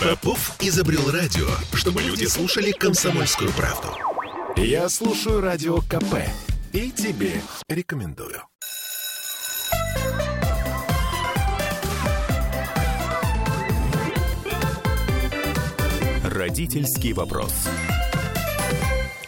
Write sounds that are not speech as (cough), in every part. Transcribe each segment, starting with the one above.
Попов изобрел радио, чтобы люди слушали комсомольскую правду. Я слушаю радио КП и тебе рекомендую. Родительский вопрос.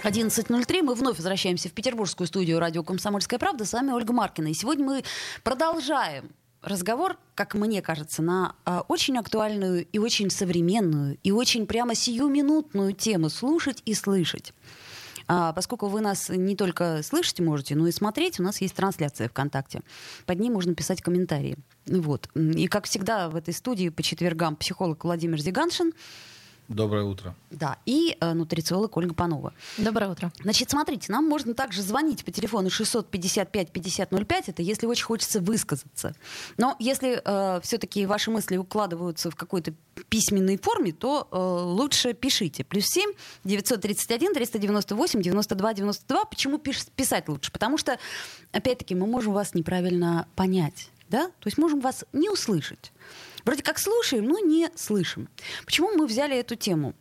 11.03. Мы вновь возвращаемся в петербургскую студию радио «Комсомольская правда». С вами Ольга Маркина. И сегодня мы продолжаем разговор, как мне кажется, на а, очень актуальную и очень современную и очень прямо сиюминутную тему «Слушать и слышать». А, поскольку вы нас не только слышите можете, но и смотреть, у нас есть трансляция ВКонтакте. Под ней можно писать комментарии. Вот. И, как всегда, в этой студии по четвергам психолог Владимир Зиганшин – Доброе утро. Да, и э, нутрициолог Ольга Панова. Доброе утро. Значит, смотрите, нам можно также звонить по телефону 655-5005, это если очень хочется высказаться. Но если э, все-таки ваши мысли укладываются в какой-то письменной форме, то э, лучше пишите. Плюс 7 931 398 92 92. Почему пиш- писать лучше? Потому что, опять-таки, мы можем вас неправильно понять. Да? То есть можем вас не услышать. Вроде как слушаем, но не слышим. Почему мы взяли эту тему?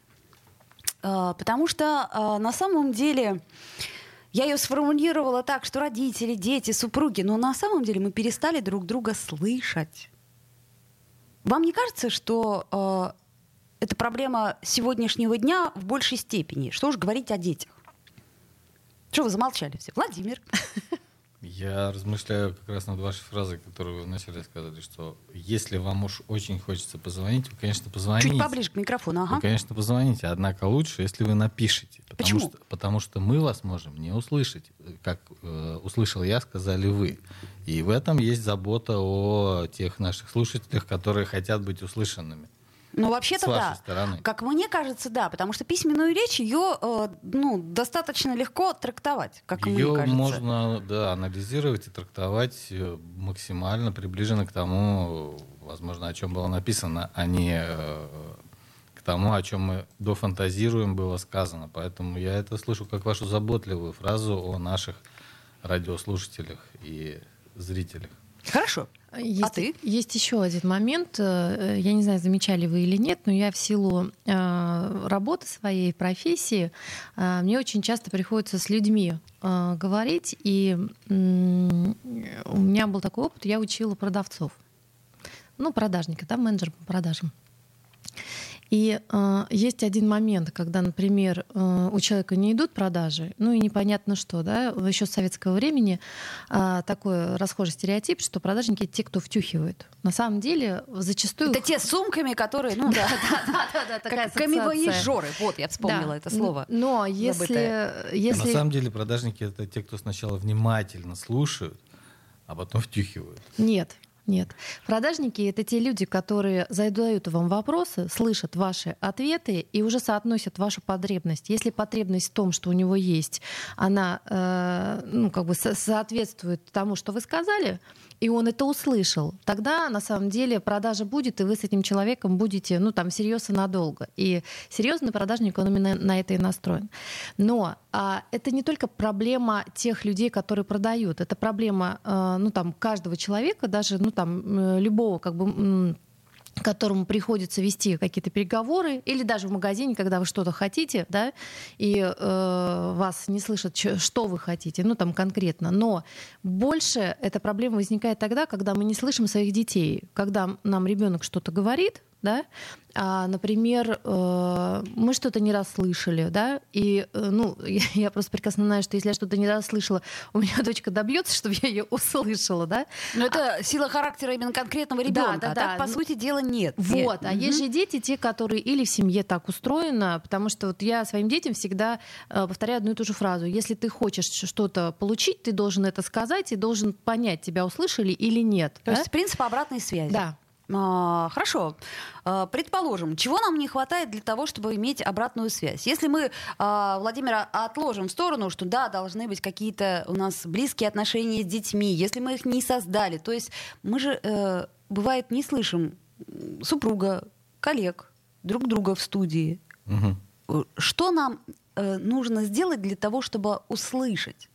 А, потому что а, на самом деле я ее сформулировала так, что родители, дети, супруги, но на самом деле мы перестали друг друга слышать. Вам не кажется, что э, это проблема сегодняшнего дня в большей степени? Что уж говорить о детях? Что вы замолчали все? Владимир. Я размышляю как раз над вашей фразой, которую вы вначале сказали, что если вам уж очень хочется позвонить, вы, конечно, позвоните. Чуть поближе к микрофону, ага. Вы, конечно, позвоните, однако лучше, если вы напишите. Потому Почему? Что, потому что мы вас можем не услышать. Как э, услышал я, сказали вы. И в этом есть забота о тех наших слушателях, которые хотят быть услышанными. Ну, вообще-то да. стороны. Как мне кажется, да, потому что письменную речь ее э, ну, достаточно легко трактовать, как Ее мне кажется. можно да, анализировать и трактовать э, максимально приближенно к тому, возможно, о чем было написано, а не э, к тому, о чем мы дофантазируем, было сказано. Поэтому я это слышу как вашу заботливую фразу о наших радиослушателях и зрителях. Хорошо. Есть, А ты? Есть еще один момент. э, Я не знаю, замечали вы или нет, но я в силу э, работы своей профессии э, мне очень часто приходится с людьми говорить, и у меня был такой опыт, я учила продавцов, ну продажника, да, менеджер по продажам. И э, есть один момент, когда, например, э, у человека не идут продажи, ну и непонятно что, да, еще с советского времени э, такой расхожий стереотип, что продажники те, кто втюхивают. На самом деле зачастую Это те с сумками, которые, ну, да, да, да, такая камевоежоры. ассоциация. Вот, я вспомнила это слово. Но если на самом деле продажники это те, кто сначала внимательно слушают, а потом втюхивают. Нет. Нет. Продажники это те люди, которые задают вам вопросы, слышат ваши ответы и уже соотносят вашу потребность. Если потребность в том, что у него есть, она э, ну, как бы со- соответствует тому, что вы сказали, и он это услышал, тогда на самом деле продажа будет, и вы с этим человеком будете, ну, там, всерьез и надолго. И серьезный продажник, он именно на это и настроен. Но а, это не только проблема тех людей, которые продают, это проблема, э, ну, там, каждого человека, даже, ну, там, э, любого, как бы, которому приходится вести какие-то переговоры, или даже в магазине, когда вы что-то хотите, да, и э, вас не слышат, что вы хотите, ну там конкретно. Но больше эта проблема возникает тогда, когда мы не слышим своих детей, когда нам ребенок что-то говорит, да, а, например, э, мы что-то не расслышали, да, и, э, ну, (laughs) я, я просто прекрасно знаю, что если я что-то не расслышала, у меня (laughs) дочка добьется, чтобы я ее услышала, да, Но это сила характера именно конкретного ребенка. да, а так, да. по Ну, сути дела, нет. Вот, а Мгм. есть же дети, те, которые или в семье так устроено, потому что вот я своим детям всегда э, повторяю одну и ту же фразу. Если ты хочешь что-то получить, ты должен это сказать и должен понять, тебя услышали или нет. То да? есть принцип обратной связи. Да. А, хорошо. А, предположим, чего нам не хватает для того, чтобы иметь обратную связь? Если мы, а, Владимира, отложим в сторону, что да, должны быть какие-то у нас близкие отношения с детьми, если мы их не создали, то есть мы же, э, бывает, не слышим супруга, коллег, друг друга в студии. Э, Что нам э, нужно сделать для того, чтобы услышать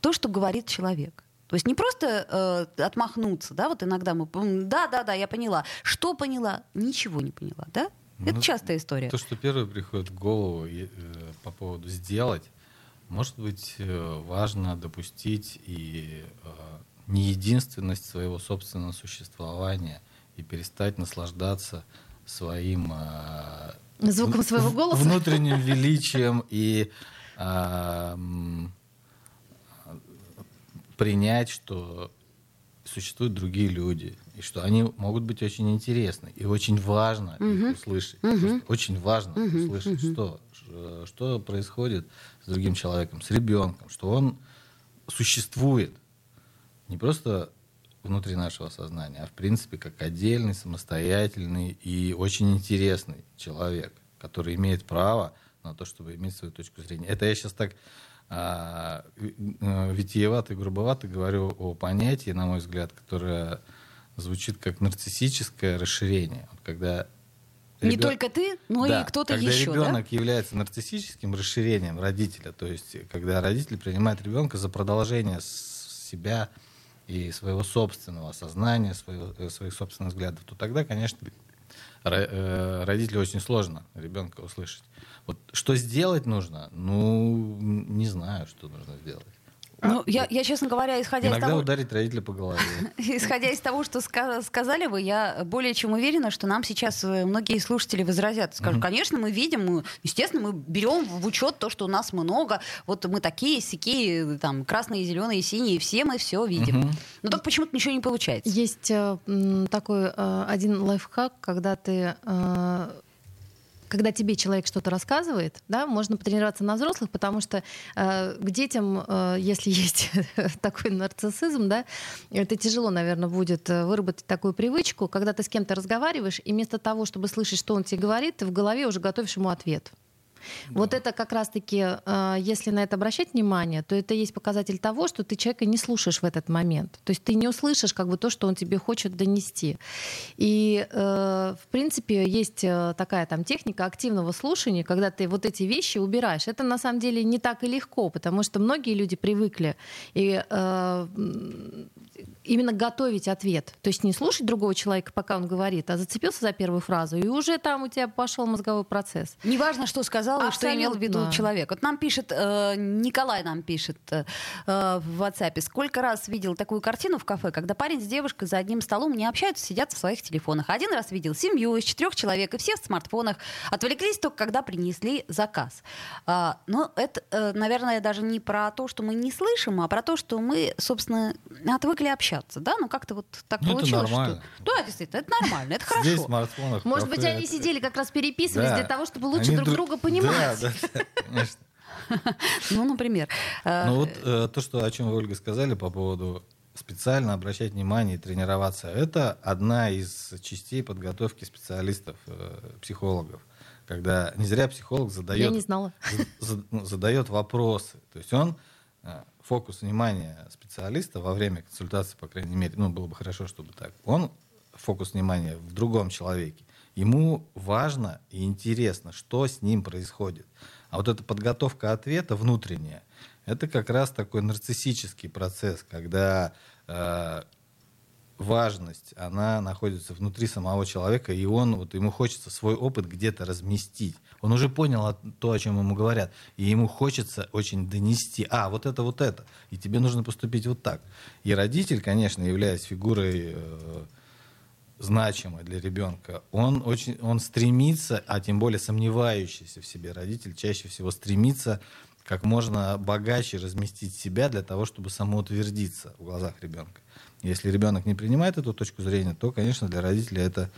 то, что говорит человек? То есть не просто э, отмахнуться, да, вот иногда мы, да, да, да, я поняла. Что поняла? Ничего не поняла, да? Это ну, частая история. То, что первое приходит в голову э, по поводу сделать, может быть, э, важно допустить и э, не единственность своего собственного существования и перестать наслаждаться своим э, звуком своего голоса, внутренним величием и э, принять, что существуют другие люди, и что они могут быть очень интересны, и очень важно uh-huh. их услышать. Uh-huh. Очень важно uh-huh. услышать, uh-huh. что, что происходит с другим человеком, с ребенком, что он существует не просто внутри нашего сознания, а в принципе как отдельный, самостоятельный и очень интересный человек, который имеет право на то, чтобы иметь свою точку зрения. Это я сейчас так э, витиевато и грубовато говорю о понятии, на мой взгляд, которое звучит как нарциссическое расширение. Когда не ребен... только ты, но да, и кто-то еще. Когда ребенок да? является нарциссическим расширением родителя, то есть когда родитель принимает ребенка за продолжение себя и своего собственного сознания, своего, э, своих собственных взглядов, то тогда, конечно, э, родителю очень сложно ребенка услышать. Вот что сделать нужно? Ну, не знаю, что нужно сделать. Ну, я, я, честно говоря, исходя Иногда из того... ударить родителя по голове. (laughs) Исходя из того, что сказали вы, я более чем уверена, что нам сейчас э, многие слушатели возразят. Скажут, конечно, мы видим, мы, естественно, мы берем в учет то, что у нас много. Вот мы такие, сякие, там, красные, зеленые, синие, все мы все видим. Но только почему-то ничего не получается. Есть э, такой э, один лайфхак, когда ты э, когда тебе человек что-то рассказывает, да, можно потренироваться на взрослых, потому что э, к детям, э, если (laughs) есть такой нарциссизм, да, это тяжело, наверное, будет э, выработать такую привычку, когда ты с кем-то разговариваешь, и вместо того, чтобы слышать, что он тебе говорит, ты в голове уже готовишь ему ответ. Да. Вот это как раз-таки, э, если на это обращать внимание, то это есть показатель того, что ты человека не слушаешь в этот момент. То есть ты не услышишь как бы то, что он тебе хочет донести. И, э, в принципе, есть э, такая там техника активного слушания, когда ты вот эти вещи убираешь. Это на самом деле не так и легко, потому что многие люди привыкли и именно готовить ответ. То есть не слушать другого человека, пока он говорит, а зацепился за первую фразу, и уже там у тебя пошел мозговой процесс. Неважно, что сказал и что имел в виду человек. Вот нам пишет, э, Николай нам пишет э, в WhatsApp, сколько раз видел такую картину в кафе, когда парень с девушкой за одним столом не общаются, сидят в своих телефонах. Один раз видел семью из четырех человек, и все в смартфонах. Отвлеклись только, когда принесли заказ. А, ну, это, э, наверное, даже не про то, что мы не слышим, а про то, что мы, собственно, отвыкли общаться, да? Ну, как-то вот так ну, получилось, это нормально. что... Да, действительно, это нормально, это хорошо. Здесь смартфонах, Может быть, они сидели как раз переписывались да. для того, чтобы лучше они друг друга понимать. Да, да, конечно. (laughs) Ну, например. Э, ну вот э, то, что, о чем вы, Ольга, сказали по поводу специально обращать внимание и тренироваться, это одна из частей подготовки специалистов, э, психологов. Когда не зря психолог задает, Я не знала. Ну, задает вопросы. То есть он фокус внимания специалиста во время консультации, по крайней мере, ну, было бы хорошо, чтобы так, он фокус внимания в другом человеке. Ему важно и интересно, что с ним происходит. А вот эта подготовка ответа внутренняя, это как раз такой нарциссический процесс, когда э, важность, она находится внутри самого человека, и он, вот ему хочется свой опыт где-то разместить. Он уже понял то, о чем ему говорят, и ему хочется очень донести, а, вот это, вот это, и тебе нужно поступить вот так. И родитель, конечно, являясь фигурой э, значимой для ребенка, он, очень, он стремится, а тем более сомневающийся в себе родитель, чаще всего стремится как можно богаче разместить себя для того, чтобы самоутвердиться в глазах ребенка. Если ребенок не принимает эту точку зрения, то, конечно, для родителя это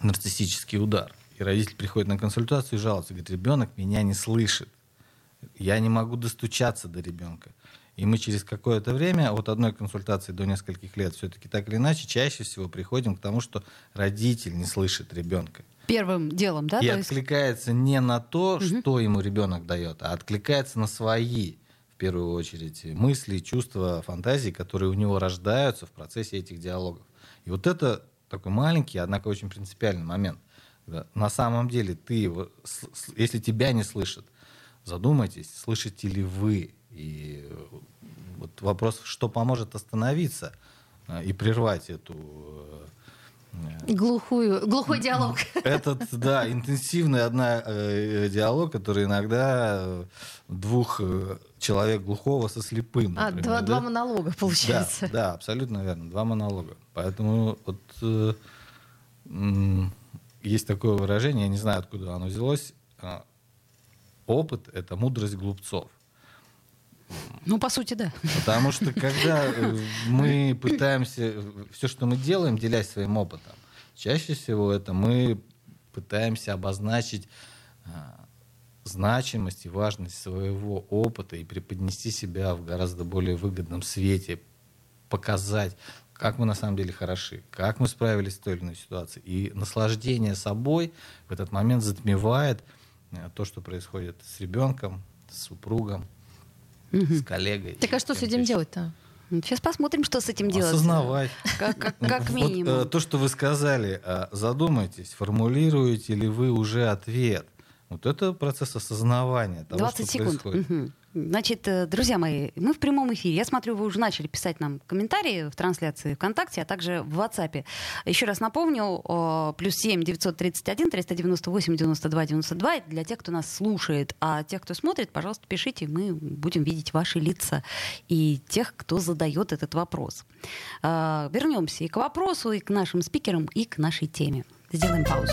нарциссический удар. И родитель приходит на консультацию и жалуется, говорит, ребенок меня не слышит. Я не могу достучаться до ребенка. И мы через какое-то время, от одной консультации до нескольких лет, все-таки так или иначе, чаще всего приходим к тому, что родитель не слышит ребенка. Первым делом, да? И то откликается есть... не на то, угу. что ему ребенок дает, а откликается на свои в первую очередь, мысли, чувства, фантазии, которые у него рождаются в процессе этих диалогов. И вот это такой маленький, однако очень принципиальный момент. На самом деле ты, если тебя не слышат, задумайтесь, слышите ли вы. И Вот вопрос, что поможет остановиться и прервать эту Глухую, глухой диалог. (laughs) Этот, да, интенсивный одна э, диалог, который иногда двух э, человек глухого со слепым. А, например, а, два, да? два монолога, получается. Да, да, абсолютно верно, два монолога. Поэтому вот э, э, есть такое выражение, я не знаю, откуда оно взялось. Э, опыт — это мудрость глупцов. Ну, по сути, да. Потому что когда э, мы (laughs) пытаемся, все, что мы делаем, делясь своим опытом, чаще всего это мы пытаемся обозначить а, значимость и важность своего опыта и преподнести себя в гораздо более выгодном свете, показать, как мы на самом деле хороши, как мы справились с той или иной ситуацией. И наслаждение собой в этот момент затмевает э, то, что происходит с ребенком, с супругом, угу. с коллегой. Так а что с этим делать-то? Сейчас посмотрим, что с этим делать. Осознавать. Как, как, как минимум. Вот, э, то, что вы сказали, э, задумайтесь, формулируете ли вы уже ответ. Вот это процесс осознавания того, 20 что секунд. происходит. Угу. Значит, э, друзья мои, мы в прямом эфире. Я смотрю, вы уже начали писать нам комментарии в трансляции ВКонтакте, а также в WhatsApp. Еще раз напомню, плюс 7 931 398 92 92 для тех, кто нас слушает. А тех, кто смотрит, пожалуйста, пишите, мы будем видеть ваши лица и тех, кто задает этот вопрос. А, вернемся и к вопросу, и к нашим спикерам, и к нашей теме. Сделаем паузу.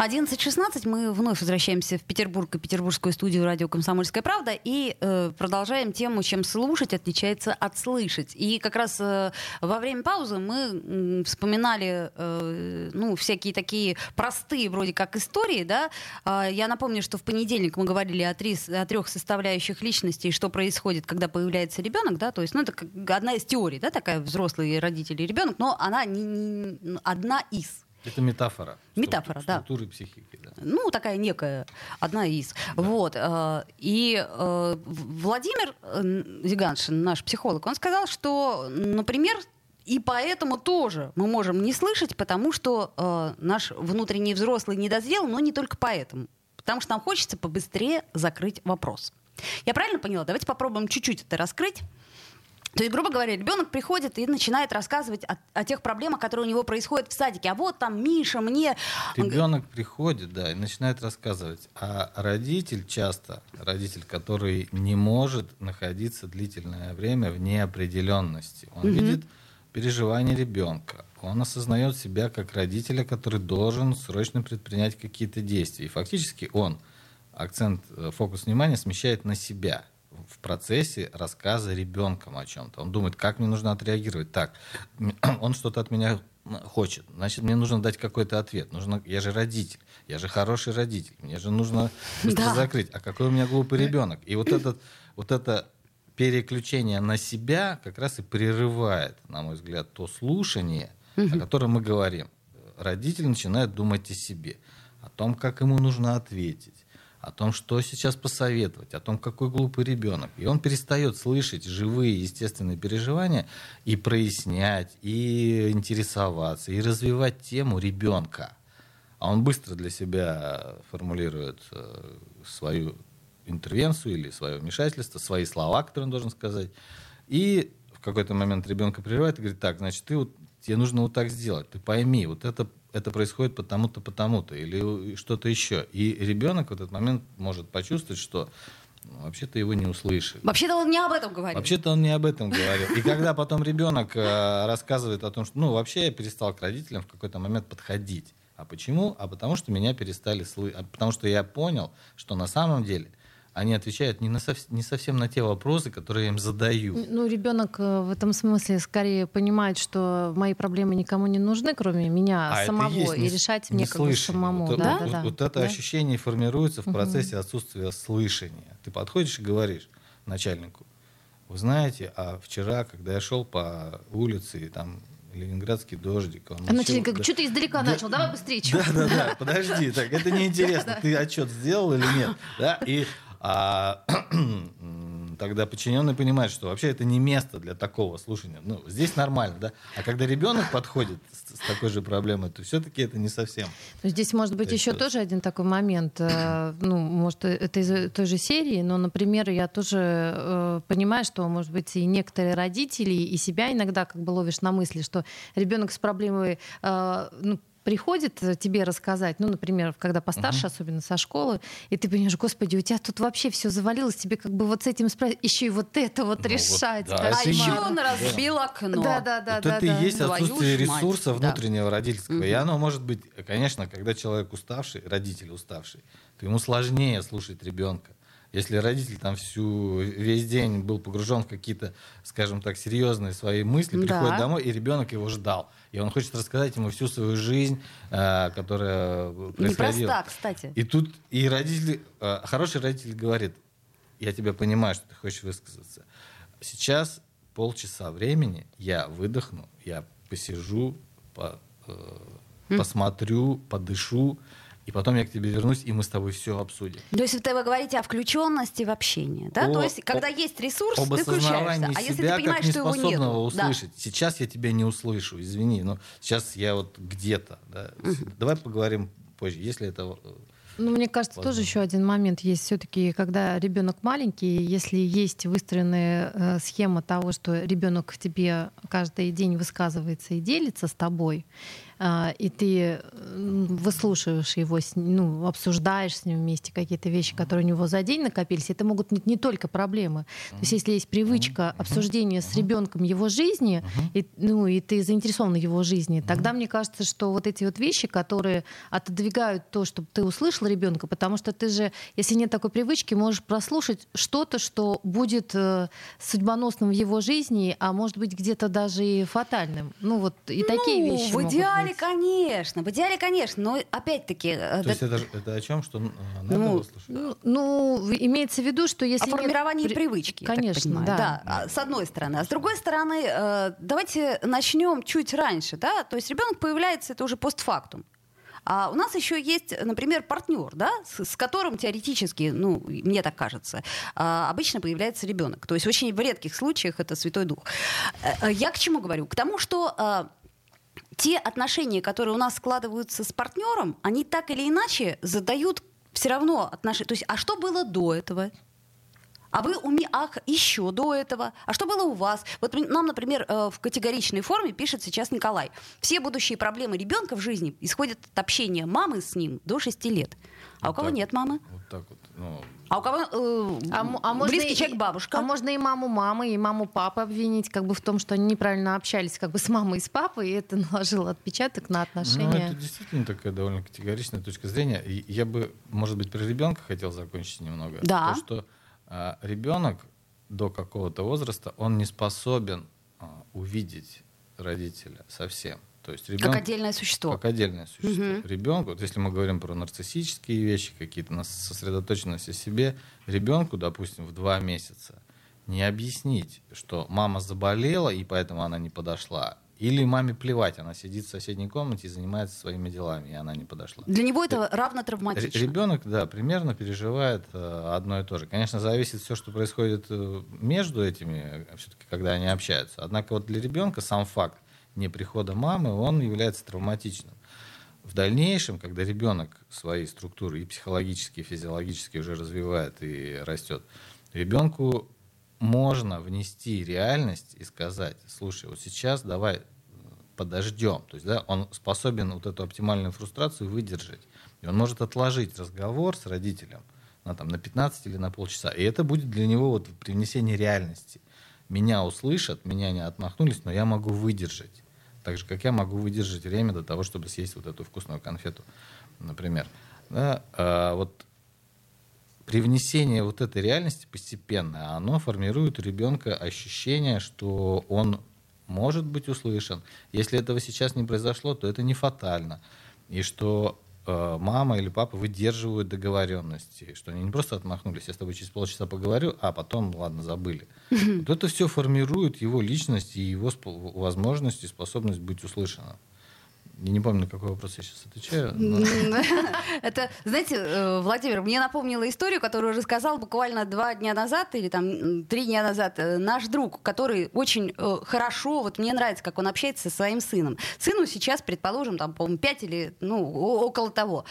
11.16 мы вновь возвращаемся в Петербург и петербургскую студию радио «Комсомольская правда» и э, продолжаем тему, чем слушать отличается от слышать. И как раз э, во время паузы мы э, вспоминали э, ну, всякие такие простые вроде как истории. Да? Э, я напомню, что в понедельник мы говорили о, три, о трех составляющих личности, что происходит, когда появляется ребенок. Да? То есть, ну, это одна из теорий, да, такая взрослый родители и ребенок, но она не, не, одна из. Это метафора. Метафора, да. Структуры психики, да. Ну, такая некая, одна из. Да. Вот. Э, и э, Владимир Зиганшин, э, наш психолог, он сказал, что, например, и поэтому тоже мы можем не слышать, потому что э, наш внутренний взрослый недозрел, но не только поэтому. Потому что нам хочется побыстрее закрыть вопрос. Я правильно поняла? Давайте попробуем чуть-чуть это раскрыть. То есть, грубо говоря, ребенок приходит и начинает рассказывать о, о тех проблемах, которые у него происходят в садике. А вот там Миша мне... Ребенок приходит, да, и начинает рассказывать. А родитель часто, родитель, который не может находиться длительное время в неопределенности, он угу. видит переживания ребенка. Он осознает себя как родителя, который должен срочно предпринять какие-то действия. И фактически он акцент, э, фокус внимания смещает на себя – в процессе рассказа ребенком о чем-то. Он думает, как мне нужно отреагировать. Так, (clears throat) он что-то от меня хочет, значит, мне нужно дать какой-то ответ. Нужно, я же родитель, я же хороший родитель, мне же нужно (laughs) да. закрыть. А какой у меня глупый ребенок? И вот этот, вот это переключение на себя как раз и прерывает, на мой взгляд, то слушание, о котором мы говорим. Родитель начинает думать о себе, о том, как ему нужно ответить о том, что сейчас посоветовать, о том, какой глупый ребенок. И он перестает слышать живые естественные переживания и прояснять, и интересоваться, и развивать тему ребенка. А он быстро для себя формулирует э, свою интервенцию или свое вмешательство, свои слова, которые он должен сказать. И в какой-то момент ребенка прерывает и говорит, так, значит, ты вот, тебе нужно вот так сделать, ты пойми, вот это это происходит потому-то, потому-то, или что-то еще. И ребенок в этот момент может почувствовать, что ну, вообще-то его не услышали. Вообще-то он не об этом говорил. Вообще-то он не об этом говорил. И когда потом ребенок э, рассказывает о том, что, ну, вообще я перестал к родителям в какой-то момент подходить. А почему? А потому что меня перестали слышать. А потому что я понял, что на самом деле они отвечают не, на сов... не совсем на те вопросы, которые я им задаю. Ну, ребенок э, в этом смысле скорее понимает, что мои проблемы никому не нужны, кроме меня а самого, и, и решать мне как бы самому. Вот, да? Вот, да, да. вот это да? ощущение формируется в процессе угу. отсутствия слышания. Ты подходишь и говоришь начальнику, вы знаете, а вчера, когда я шел по улице, и там ленинградский дождик. Он А начали ничего- как да. что ты издалека Да. начал, давай быстрее. (laughs) Да, да, да, (laughs) подожди, так это неинтересно. Ты отчет сделал или нет? Да, и а, (clears throat) тогда подчиненный понимает, что вообще это не место для такого слушания. Ну, здесь нормально, да. А когда ребенок подходит с, с такой же проблемой, то все-таки это не совсем. Но Здесь может быть То еще тоже один такой момент. э, (clears throat) Ну, может, это из той же серии, но, например, я тоже э, понимаю, что, может быть, и некоторые родители, и себя иногда как бы ловишь на мысли, что ребенок с проблемой э, ну, приходит тебе рассказать, ну, например, когда постарше, особенно со школы, и ты понимаешь, господи, у тебя тут вообще все завалилось, тебе как бы вот с этим справиться, еще и вот это вот Ну, вот, решать. да, А это еще он разбил окно. Да, да, да, вот да, это да. и есть Твою отсутствие ж мать, ресурса да. внутреннего родительского. И оно может быть, конечно, когда человек уставший, родитель уставший, то ему сложнее слушать ребенка. Если родитель там всю весь день был погружен в какие-то, скажем так, серьезные свои мысли, Да. приходит домой, и ребенок его ждал. И он хочет рассказать ему всю свою жизнь, э, которая происходила. Непроста, кстати. И тут и родитель, э, хороший родитель говорит, я тебя понимаю, что ты хочешь высказаться. Сейчас полчаса времени, я выдохну, я посижу, по- э, посмотрю, подышу, и потом я к тебе вернусь, и мы с тобой все обсудим. То есть это вы говорите о включенности в общение, да? О- То есть когда о- есть ресурс, Об ты включаешься. А если себя ты понимаешь, как что его нет, услышать. Сейчас я тебя не услышу, извини, но сейчас я вот где-то. да. Давай поговорим позже, если это... э, Ну, мне кажется, тоже Возможно. еще один момент есть. Все-таки, когда ребенок маленький, если есть выстроенная э, схема того, что ребенок в тебе каждый день высказывается и делится с тобой, и ты выслушиваешь его, ну, обсуждаешь с ним вместе какие-то вещи, которые у него за день накопились, это могут быть не только проблемы. То есть, если есть привычка обсуждения с ребенком его жизни, и, ну, и ты заинтересован в его жизни, тогда мне кажется, что вот эти вот вещи, которые отодвигают то, чтобы ты услышал ребенка, потому что ты же, если нет такой привычки, можешь прослушать что-то, что будет э, судьбоносным в его жизни, а может быть где-то даже и фатальным. Ну вот и такие Ну, вещи. В могут идеале, конечно, в идеале, конечно, но опять-таки... э, То да- есть это, это о чем, что э, надо Ну, выслушать? Ну, ну, имеется в виду, что если о нет формировании при- привычки. я так Конечно, понимаю. да. а, С одной стороны. А с другой стороны, э, давайте начнем чуть раньше. Да? То есть ребенок появляется, это уже постфактум. А у нас еще есть, например, партнер, да, с, с которым теоретически, ну, мне так кажется, а, обычно появляется ребенок. То есть очень в редких случаях это Святой Дух. Я к чему говорю? К тому, что а, те отношения, которые у нас складываются с партнером, они так или иначе задают все равно отношения. То есть, а что было до этого? А вы уме... Ах, еще до этого. А что было у вас? Вот нам, например, э, в категоричной форме пишет сейчас Николай. Все будущие проблемы ребенка в жизни исходят от общения мамы с ним до 6 лет. А у Вот кого так нет мамы? Вот так вот. Ну, А у кого э, А, а можно близкий и- человек бабушка? А можно и маму мамы, и маму папы обвинить как бы в том, что они неправильно общались как бы с мамой и с папой, и это (laughs) наложило отпечаток на Ну, отношения. это действительно такая довольно категоричная точка зрения. И я бы, может быть, про ребенка хотел закончить немного. Да. То, что ребенок до какого-то возраста, он не способен а, увидеть родителя совсем. То есть как ребенок, отдельное существо. как отдельное существо. Мгм. Ребенку, вот если мы говорим про нарциссические вещи, какие-то на сосредоточенность о себе, ребенку, допустим, в два месяца не объяснить, что мама заболела, и поэтому она не подошла. Или маме плевать, она сидит в соседней комнате и занимается своими делами, и она не подошла. Для него это равно травматично. Ребенок, да, примерно переживает э, одно и то же. Конечно, зависит все, что происходит э, между этими, все-таки, когда они общаются. Однако вот для ребенка сам факт неприхода мамы, он является травматичным. В дальнейшем, когда ребенок свои структуры и психологические, и физиологические уже развивает и растет, ребенку можно внести реальность и сказать, слушай, вот сейчас давай э, подождем. То есть, да, он способен вот эту оптимальную фрустрацию выдержать. И он может отложить разговор с родителем на, там, на 15 или на полчаса. И это будет для него вот привнесение реальности. Меня услышат, меня не отмахнулись, но я могу выдержать. Так же, как я могу выдержать время до того, чтобы съесть вот эту вкусную конфету, например. Да, а вот привнесение вот этой реальности постепенно, оно формирует у ребенка ощущение, что он может быть услышан. Если этого сейчас не произошло, то это не фатально. И что э, мама или папа выдерживают договоренности, что они не просто отмахнулись, я с тобой через полчаса поговорю, а потом, ладно, забыли. Вот это все формирует его личность и его возможность и способность быть услышанным. Я не помню, на какой вопрос я сейчас отвечаю. (laughs) Это, знаете, э, Владимир, мне напомнила историю, которую рассказал буквально два дня назад или там три дня назад э, наш друг, который очень э, хорошо, вот мне нравится, как он общается со своим сыном. Сыну сейчас, предположим, там, по-моему, пять или, ну, около того.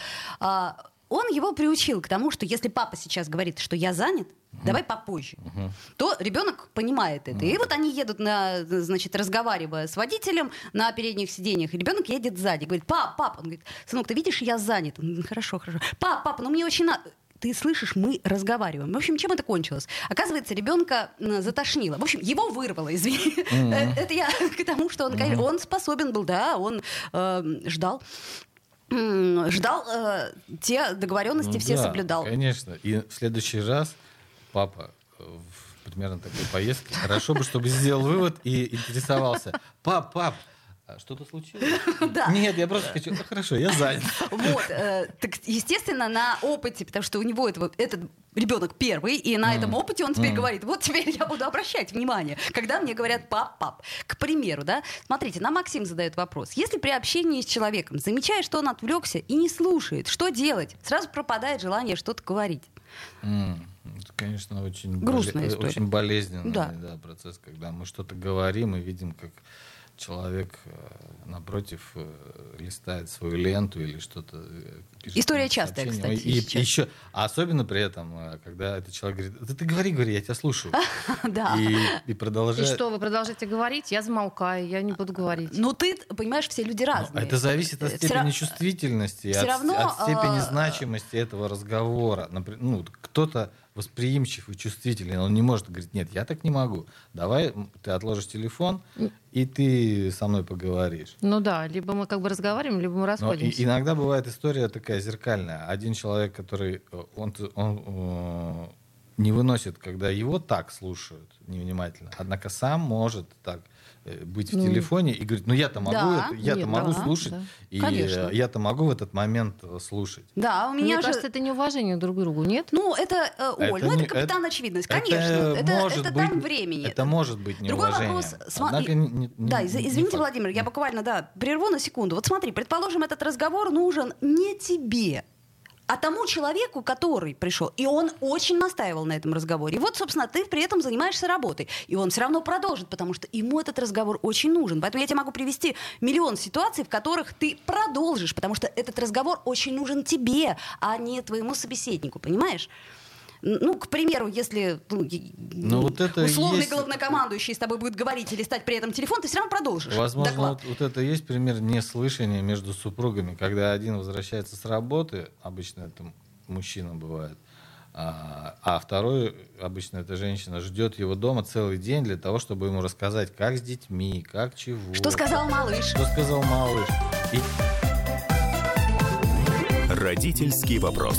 Он его приучил к тому, что если папа сейчас говорит, что я занят, угу. давай попозже, угу. то ребенок понимает это. Угу. И вот они едут на, значит, разговаривая с водителем на передних сиденьях, и ребенок едет сзади, говорит, пап, пап, он говорит, сынок, ты видишь, я занят. Он, хорошо, хорошо. Пап, папа, ну мне очень надо ты слышишь, мы разговариваем. В общем, чем это кончилось? Оказывается, ребенка затошнило. В общем, его вырвало, извини. Mm-hmm. Это я (laughs) к тому, что он, mm-hmm. он способен был, да, он э, ждал ждал э, те договоренности, ну, все да, соблюдал. Конечно. И в следующий раз папа в примерно такой поездке хорошо бы, чтобы сделал вывод и интересовался. Пап, пап, что-то случилось? (laughs) Да. Нет, я просто хочу. Ну, хорошо, я занят. (laughs) Вот, э, так естественно на опыте, потому что у него этот ребенок первый, и на этом опыте он теперь говорит, вот теперь я буду обращать внимание, когда мне говорят пап, пап. К примеру, да, смотрите, нам Максим задает вопрос. Если при общении с человеком замечаешь, что он отвлекся и не слушает, что делать? Сразу пропадает желание что-то говорить. Это, конечно, очень, Грустная боле... очень болезненный да. Да, процесс, когда мы что-то говорим и видим, как человек э, напротив э, листает свою ленту или что-то. Э, История частая, кстати. И, и еще, а особенно при этом, когда этот человек говорит, да ты говори, говори, я тебя слушаю. (laughs) Да. И, и продолжает. И что, вы продолжаете говорить, я замолкаю, я не буду говорить. Ну ты, понимаешь, все люди разные. Это зависит от степени чувствительности, от степени а, значимости этого разговора. Ну, кто-то восприимчив и чувствительный, он не может говорить, нет, я так не могу. Давай ты отложишь телефон, и ты со мной поговоришь. Ну да, либо мы как бы разговариваем, либо мы расходимся. Но и, иногда бывает история такая зеркальная. Один человек, который, э, он, он, он э, не выносит, когда его так слушают невнимательно, однако сам может так Э, быть в ну, телефоне и говорить, ну я-то могу, да, это, я-то нет, могу да, слушать, да. и Конечно. я-то могу в этот момент э, слушать. Да, у меня Мне же... кажется, это неуважение друг к другу, нет? Ну, это, э, Оль, это ну это капитан это, очевидность, конечно. Это, может это быть, там времени. Это может быть неуважение. Другой вопрос. Однако, не, не, да, извините, не Владимир, я буквально, да, прерву на секунду. Вот смотри, предположим, этот разговор нужен не тебе, а тому человеку, который пришел, и он очень настаивал на этом разговоре. И вот, собственно, ты при этом занимаешься работой. И он все равно продолжит, потому что ему этот разговор очень нужен. Поэтому я тебе могу привести миллион ситуаций, в которых ты продолжишь, потому что этот разговор очень нужен тебе, а не твоему собеседнику, понимаешь? Ну, к примеру, если ну, ну, вот это условный есть... главнокомандующий с тобой будет говорить или стать при этом телефон, ты все равно продолжишь. Возможно, вот, вот это есть пример неслышания между супругами, когда один возвращается с работы, обычно это мужчина бывает, а, а второй, обычно эта женщина, ждет его дома целый день для того, чтобы ему рассказать, как с детьми, как чего. Что сказал малыш. Что сказал малыш. И... Родительский вопрос.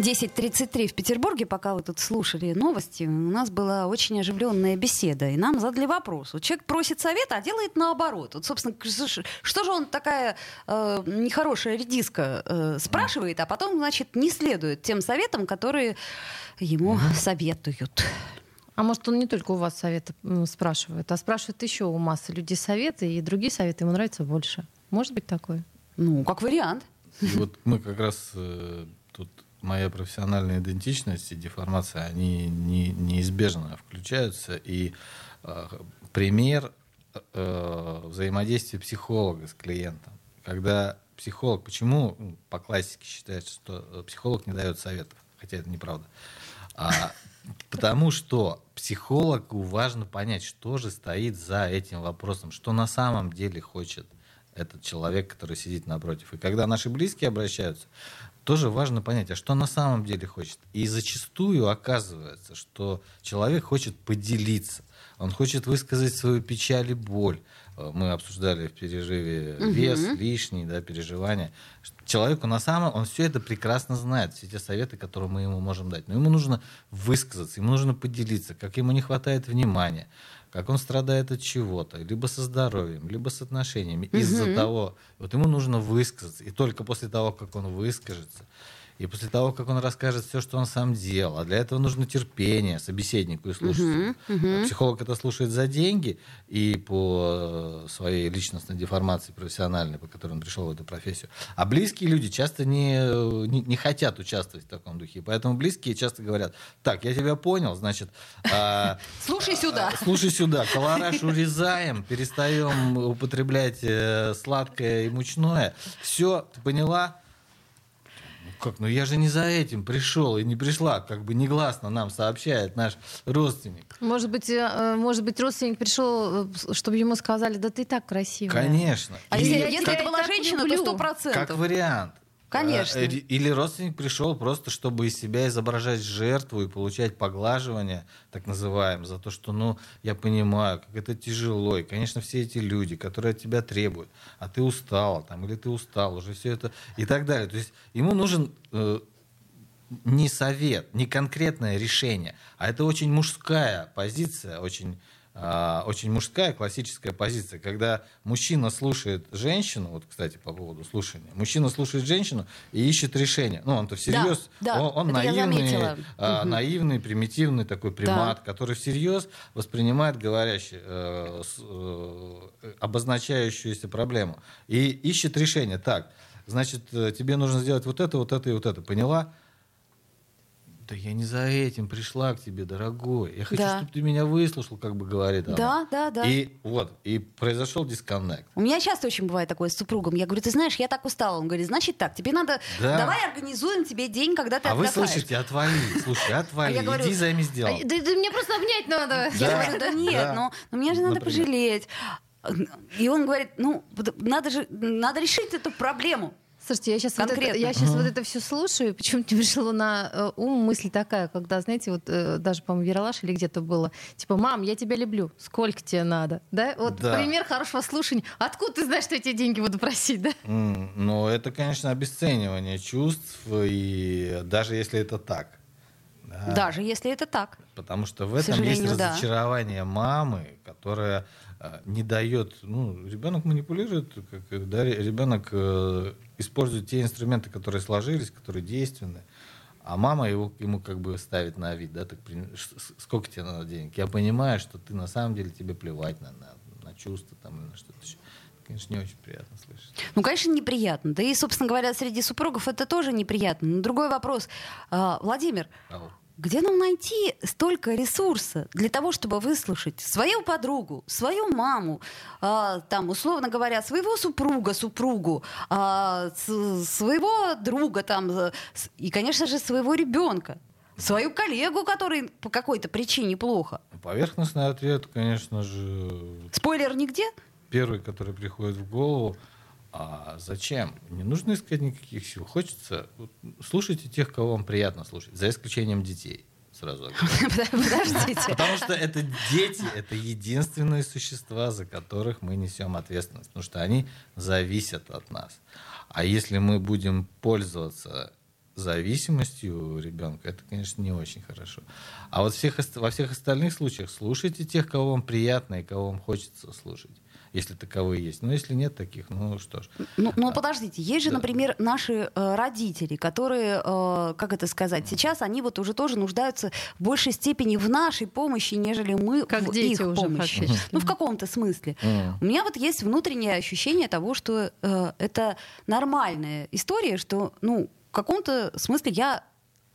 10.33 в Петербурге, пока вы тут слушали новости, у нас была очень оживленная беседа, и нам задали вопрос. Вот человек просит совета, а делает наоборот. Вот, собственно, что же он такая э, нехорошая редиска э, спрашивает, а потом, значит, не следует тем советам, которые ему советуют. А может, он не только у вас советы спрашивает, а спрашивает еще у массы людей советы, и другие советы ему нравятся больше. Может быть такое? Ну, как вариант. И вот мы как раз э, тут моя профессиональная идентичность и деформация, они не, неизбежно включаются. И э, пример э, взаимодействия психолога с клиентом. Когда психолог, почему ну, по классике считается, что психолог не дает советов, хотя это неправда. А, потому что психологу важно понять, что же стоит за этим вопросом, что на самом деле хочет этот человек, который сидит напротив. И когда наши близкие обращаются, тоже важно понять, а что на самом деле хочет. И зачастую оказывается, что человек хочет поделиться, он хочет высказать свою печаль и боль. Э, мы обсуждали в переживе вес, угу. лишний, да, переживания. Человеку на самом он все это прекрасно знает, все те советы, которые мы ему можем дать. Но ему нужно высказаться, ему нужно поделиться, как ему не хватает внимания, как он страдает от чего-то, либо со здоровьем, либо с отношениями. Угу. Из-за того, вот ему нужно высказаться. И только после того, как он выскажется, и после того, как он расскажет все, что он сам делал, а для этого нужно терпение собеседнику и слушателю. Uh-huh, uh-huh. Психолог это слушает за деньги и по своей личностной деформации профессиональной, по которой он пришел в эту профессию. А близкие люди часто не, не, не хотят участвовать в таком духе. Поэтому близкие часто говорят, так, я тебя понял, значит... А, (laughs) слушай сюда. А, слушай сюда, колораж урезаем, перестаем употреблять э, сладкое и мучное. Все, ты поняла? Как, ну я же не за этим пришел и не пришла, как бы негласно нам сообщает наш родственник. Может быть, э, может быть, родственник пришел, э, чтобы ему сказали, да ты так красивая. Конечно. А и если, если это была женщина, то сто процентов. Как вариант. Конечно. Э, или родственник пришел просто, чтобы из себя изображать жертву и получать поглаживание, так называемое, за то, что, ну, я понимаю, как это тяжело. И, конечно, все эти люди, которые от тебя требуют, а ты устала, там, или ты устал, уже все это и так далее. То есть ему нужен э, не совет, не конкретное решение, а это очень мужская позиция, очень а, очень мужская классическая позиция, когда мужчина слушает женщину, вот, кстати, по поводу слушания, мужчина слушает женщину и ищет решение. Ну, он-то всерьез, да, да, он, он наивный, а, наивный, примитивный такой примат, да. который всерьез воспринимает говорящий, э, э, обозначающуюся проблему и ищет решение. Так, значит, э, тебе нужно сделать вот это, вот это и вот это. Поняла? Да я не за этим пришла к тебе, дорогой. Я хочу, да. чтобы ты меня выслушал, как бы говорит она. Да, да, да. И вот, и произошел дисконнект. У меня часто очень бывает такое с супругом. Я говорю, ты знаешь, я так устала. Он говорит, значит так, тебе надо, да. давай организуем тебе день, когда ты А отдыхаешь. вы слышите, отвали, слушай, отвали, а (laughs) говорю, иди займись делом. Да, да мне просто обнять надо. Да, я говорю, да нет, да. Но, но мне же надо Например. пожалеть. И он говорит, ну, надо же, надо решить эту проблему. Слушайте, я сейчас, вот это, я сейчас uh-huh. вот это все слушаю, почему-то (laughs) пришла на э, ум мысль такая, когда, знаете, вот э, даже, по-моему, Яралаш или где-то было, типа, мам, я тебя люблю, сколько тебе надо, да? Вот да. пример хорошего слушания. Откуда ты знаешь, что я тебе деньги буду просить, да? Mm, ну, это, конечно, обесценивание чувств, и даже если это так. Да. Даже если это так. Потому что в этом есть разочарование да. мамы, которая не дает, ну, ребенок манипулирует, как, да, ребенок э, использует те инструменты, которые сложились, которые действенны, а мама его, ему как бы ставит на вид, да, так, сколько тебе надо денег? Я понимаю, что ты на самом деле тебе плевать на, на, на чувства там или на что-то еще. Конечно, не очень приятно слышать. Ну, конечно, неприятно. Да и, собственно говоря, среди супругов это тоже неприятно. Но другой вопрос. А, Владимир, Ау. Где нам найти столько ресурса для того, чтобы выслушать свою подругу, свою маму, э, там, условно говоря, своего супруга, супругу, э, своего друга, там, э, и, конечно же, своего ребенка? Свою коллегу, который по какой-то причине плохо. Поверхностный ответ, конечно же. Спойлер нигде? Первый, который приходит в голову. А зачем? Не нужно искать никаких сил. Хочется слушайте тех, кого вам приятно слушать, за исключением детей. Сразу. (laughs) Подождите. Потому что это дети, это единственные существа, за которых мы несем ответственность, потому что они зависят от нас. А если мы будем пользоваться зависимостью ребенка, это, конечно, не очень хорошо. А вот всех, во всех остальных случаях слушайте тех, кого вам приятно и кого вам хочется слушать если таковые есть. Но если нет таких, ну что ж. Ну, ну подождите, есть же, да. например, наши э, родители, которые, э, как это сказать, сейчас они вот уже тоже нуждаются в большей степени в нашей помощи, нежели мы как в дети их уже помощи. Фактически. Ну в каком-то смысле. Mm. У меня вот есть внутреннее ощущение того, что э, это нормальная история, что, ну, в каком-то смысле я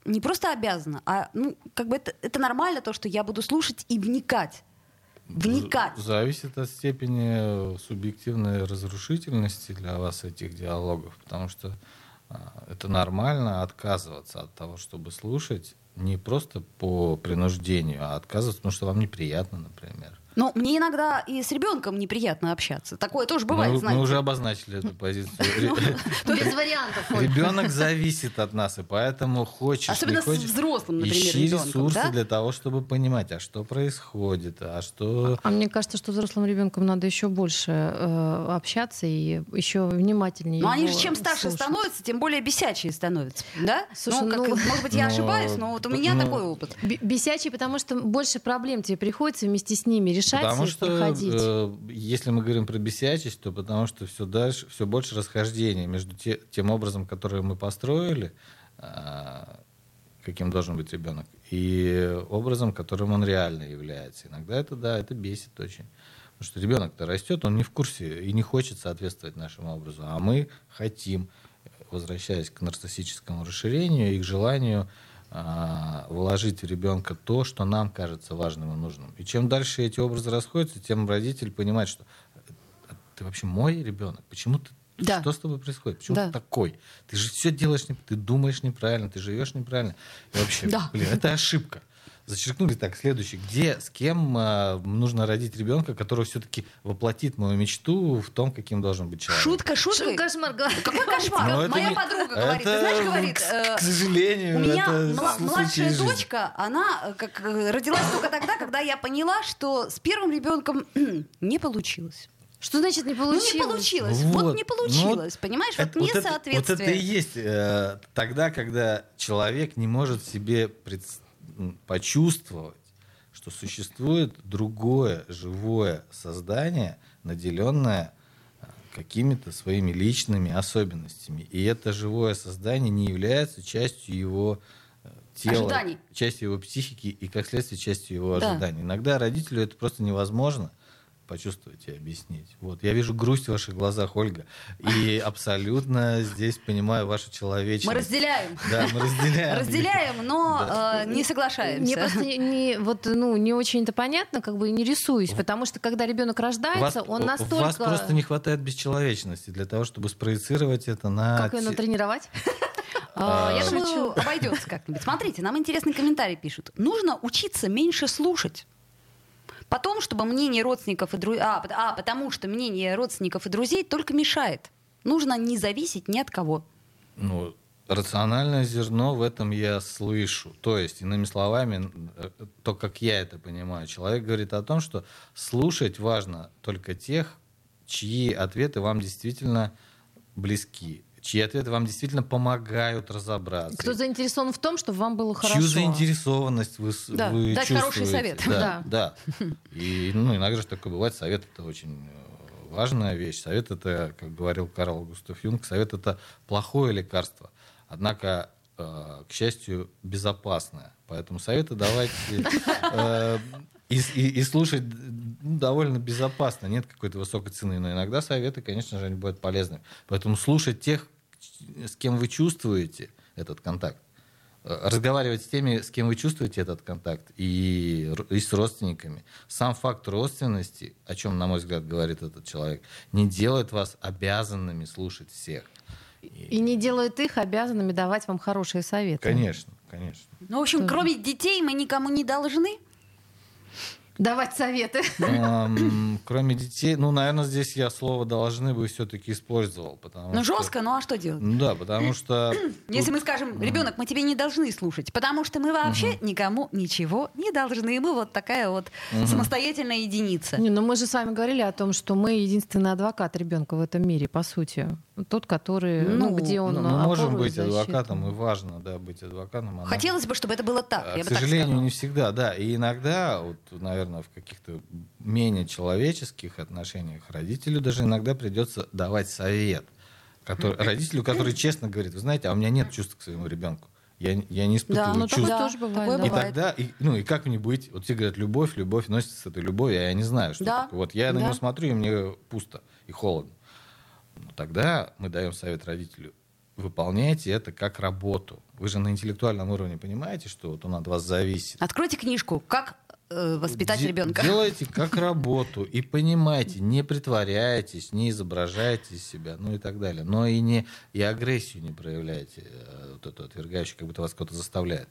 не просто обязана, а ну, как бы это, это нормально то, что я буду слушать и вникать вникать. Зависит от степени субъективной разрушительности для вас этих диалогов, потому что а, это нормально отказываться от того, чтобы слушать не просто по принуждению, а отказываться, потому что вам неприятно, например. Ну, мне иногда и с ребенком неприятно общаться. Такое тоже бывает, мы, знаете. мы уже обозначили эту позицию. (laughs) Без вариантов. Ребенок зависит от нас, и поэтому хочешь, Особенно с взрослым, например, ищи ресурсы для того, чтобы понимать, а что происходит, а что... А мне кажется, что взрослым ребенком надо еще больше э, общаться и еще внимательнее. Но они же чем старше становятся, тем более бесячие становятся. Да? Слушай, ну, ну- может быть, я Ну, ошибаюсь, но вот у меня ну, такой опыт. Б- Бесячий, потому что больше проблем тебе приходится вместе с ними решать Потому и что, проходить. э, если мы говорим про бесячесть, то потому что все дальше, все больше расхождения между те- тем образом, который мы построили, а, каким должен быть ребенок, и образом, которым он реально является. Иногда это да, это бесит очень. Потому что ребенок-то растет, он не в курсе и не хочет соответствовать нашему образу, а мы хотим, возвращаясь к нарциссическому расширению и к желанию вложить в ребенка то, что нам кажется важным и нужным. И чем дальше эти образы расходятся, тем родитель понимает, что «А ты вообще мой ребенок, почему ты Да. что с тобой происходит? Почему Да. ты такой? Ты же все делаешь, не- ты думаешь неправильно, ты живешь неправильно. И вообще, Да. блин, это ошибка. Зачеркнули так, следующий. Где, с кем а, нужно родить ребенка, который все-таки воплотит мою мечту в том, каким должен быть человек? Шутка, шутка. Что кошмар говорит. Какой кошмар? Ну, это Моя подруга говорит. Ты это, знаешь, говорит, к, э, к сожалению, у меня это младшая дочка, она э, как э, родилась только тогда, когда я поняла, что с первым ребенком (clears throat) не получилось. Что значит не Ну, получилось? не получилось. Вот, Вот. не получилось. Понимаешь, вот Это- вот, это, вот несоответствие. это и есть э, тогда, когда человек не может себе предс- м, почувствовать, что существует другое живое создание, наделенное э, какими-то своими личными особенностями. И это живое создание не является частью его э, тела, Ожиданий. частью его психики и, как следствие, частью его Да. ожиданий. Иногда родителю это просто невозможно почувствовать и объяснить. Вот. Я вижу грусть в ваших глазах, Ольга, и (laughs) абсолютно здесь понимаю вашу человечность. Мы разделяем. Да, мы разделяем. (laughs) Разделяем, но Да. э, не соглашаемся. Мне просто не, не- вот, ну, не очень это понятно, как бы не рисуюсь, потому что когда ребенок рождается, Вас- он у- настолько... Вас просто не хватает бесчеловечности для того, чтобы спроецировать это на... Как ее натренировать? (laughs) А, Я думаю, обойдется как-нибудь. Смотрите, нам интересный комментарий пишут. Нужно учиться меньше слушать. Потом, чтобы мнение родственников и друзей... А, а, потому что мнение родственников и друзей только мешает. Нужно не зависеть ни от кого. Ну, рациональное зерно в этом я слышу. То есть, иными словами, то, как я это понимаю, человек говорит о том, что слушать важно только тех, чьи ответы вам действительно близки, чьи ответы вам действительно помогают разобраться. Кто заинтересован в том, чтобы вам было хорошо? Чью заинтересованность вы, Да, вы дать чувствуете. хороший совет. Да, да. (laughs) И ну, иногда же такое бывает. Совет — это очень э, важная вещь. Совет — это, как говорил Карл Густав Юнг, совет — это плохое лекарство. Однако, э, к счастью, безопасное. Поэтому советы давайте э, и, и- и слушать ну, довольно безопасно. Нет какой-то высокой цены. Но иногда советы, конечно же, они бывают полезными. Поэтому слушать тех, с кем вы чувствуете этот контакт. Э, Разговаривать с теми, с кем вы чувствуете этот контакт, и, и с родственниками. Сам факт родственности, о чем, на мой взгляд, говорит этот человек, не делает вас обязанными слушать всех. И не делает их обязанными давать вам хорошие советы. Конечно, конечно. Ну, в общем, кроме детей мы никому не должны. Давать советы. Эм, Кроме детей, ну, наверное, здесь я слово должны бы все-таки использовал, потому Ну, что- жестко, ну а что делать? Ну да, потому что (clears throat) Если мы скажем, ребенок, мы тебе не должны слушать, потому что мы вообще никому ничего не должны. Мы вот такая вот самостоятельная единица. Не, ну мы же с вами говорили о том, что мы единственный адвокат ребенка в этом мире, по сути. Тот, который, ну, Ну, где он ну, мы можем быть защиту. адвокатом, и важно, да, быть адвокатом. а Хотелось бы, чтобы это было так. А, я К так сожалению, сказала. не всегда, да. И иногда, вот, наверное, в каких-то менее человеческих отношениях родителю даже иногда придется давать совет. Который, родителю, который честно говорит, вы знаете, а у меня нет чувств к своему ребенку. Я, я не испытываю Да, ну чувств. такое да, тоже бывает, такое да. И бывает. тогда, и, ну и как мне быть? Вот все говорят, любовь, любовь, носится с этой любовью, а я не знаю, что Да, такое. Вот я на да. него смотрю, и мне пусто и холодно. Ну, тогда мы даем совет родителю. Выполняйте это как работу. Вы же на интеллектуальном уровне понимаете, что вот он от вас зависит. Откройте книжку «Как э, воспитать Де- ребенка». Делайте как (laughs) работу и понимайте, не притворяйтесь, не изображайте из себя, ну и так далее. Но и не и агрессию не проявляйте, э, вот эту отвергающую, как будто вас кто-то заставляет.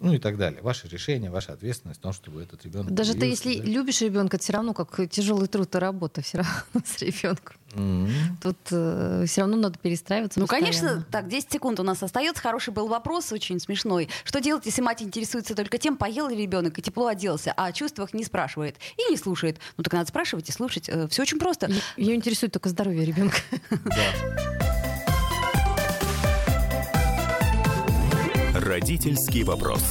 Ну и так далее. Ваше решение, ваша ответственность в том, чтобы этот ребенок. Даже ты, если да? любишь ребенка, это все равно как тяжелый труд и работа все равно (laughs) с ребенком. Mm-hmm. Тут э, все равно надо перестраиваться. Ну, постоянно. конечно, так, 10 секунд у нас остается. Хороший был вопрос, очень смешной. Что делать, если мать интересуется только тем, поел ли ребенок и тепло оделся, а о чувствах не спрашивает и не слушает? Ну, так надо спрашивать и слушать. Э, все очень просто. Ее интересует только здоровье ребенка. (laughs) Родительский вопрос.